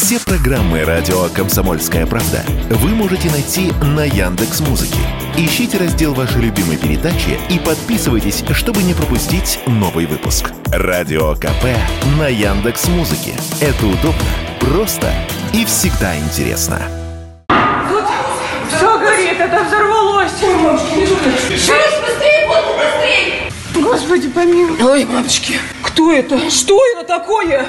Все программы радио Комсомольская правда вы можете найти на Яндекс Музыке. Ищите раздел вашей любимой передачи и подписывайтесь, чтобы не пропустить новый выпуск. Радио КП на Яндекс Музыке. Это удобно, просто и всегда интересно. Тут все горит, это взорвалось. Ой, мамочки, не Шерсть, быстрее, воду, быстрее! Господи, помилуй. Ой, мамочки. Кто это? Что это такое?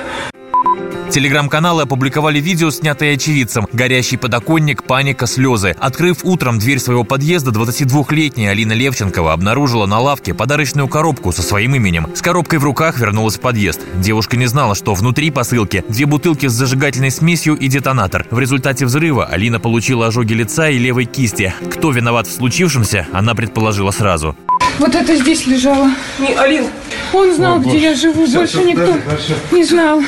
Телеграм-каналы опубликовали видео, снятое очевидцем. Горящий подоконник, паника, слезы. Открыв утром дверь своего подъезда, 22-летняя Алина Левченкова обнаружила на лавке подарочную коробку со своим именем. С коробкой в руках вернулась в подъезд. Девушка не знала, что внутри посылки две бутылки с зажигательной смесью и детонатор. В результате взрыва Алина получила ожоги лица и левой кисти. Кто виноват в случившемся, она предположила сразу. Вот это здесь лежало. Не, Алин, Он знал, где я живу, больше никто не знал.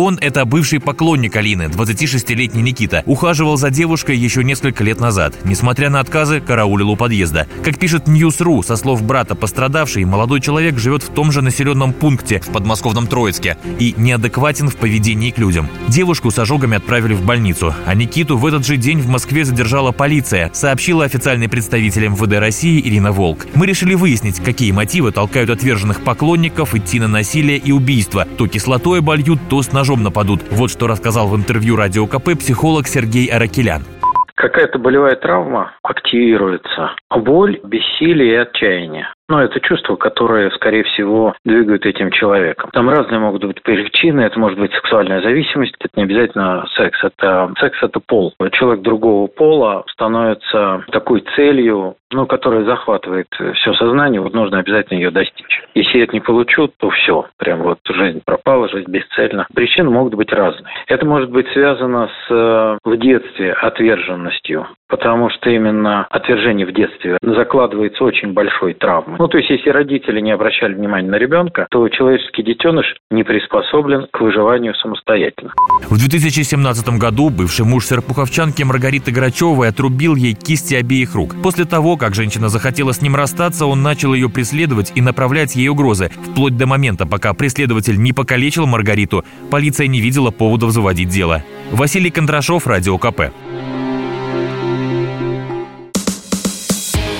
Он – это бывший поклонник Алины, 26-летний Никита. Ухаживал за девушкой еще несколько лет назад. Несмотря на отказы, караулил у подъезда. Как пишет News.ru, со слов брата пострадавшей, молодой человек живет в том же населенном пункте, в подмосковном Троицке, и неадекватен в поведении к людям. Девушку с ожогами отправили в больницу, а Никиту в этот же день в Москве задержала полиция, сообщила официальный представитель МВД России Ирина Волк. Мы решили выяснить, какие мотивы толкают отверженных поклонников идти на насилие и убийство. То кислотой обольют, то с ножом нападут. Вот что рассказал в интервью Радио КП психолог Сергей Аракелян. Какая-то болевая травма активируется. Боль, бессилие и отчаяние. Но это чувства, которые, скорее всего, двигают этим человеком. Там разные могут быть причины. Это может быть сексуальная зависимость. Это не обязательно секс. Это секс – это пол. Человек другого пола становится такой целью, ну, которая захватывает все сознание. Вот нужно обязательно ее достичь. Если я это не получу, то все. Прям вот жизнь пропала, жизнь бесцельна. Причины могут быть разные. Это может быть связано с э, в детстве отверженностью потому что именно отвержение в детстве закладывается очень большой травмой. Ну, то есть, если родители не обращали внимания на ребенка, то человеческий детеныш не приспособлен к выживанию самостоятельно. В 2017 году бывший муж серпуховчанки Маргариты Грачевой отрубил ей кисти обеих рук. После того, как женщина захотела с ним расстаться, он начал ее преследовать и направлять ей угрозы. Вплоть до момента, пока преследователь не покалечил Маргариту, полиция не видела поводов заводить дело. Василий Кондрашов, Радио КП.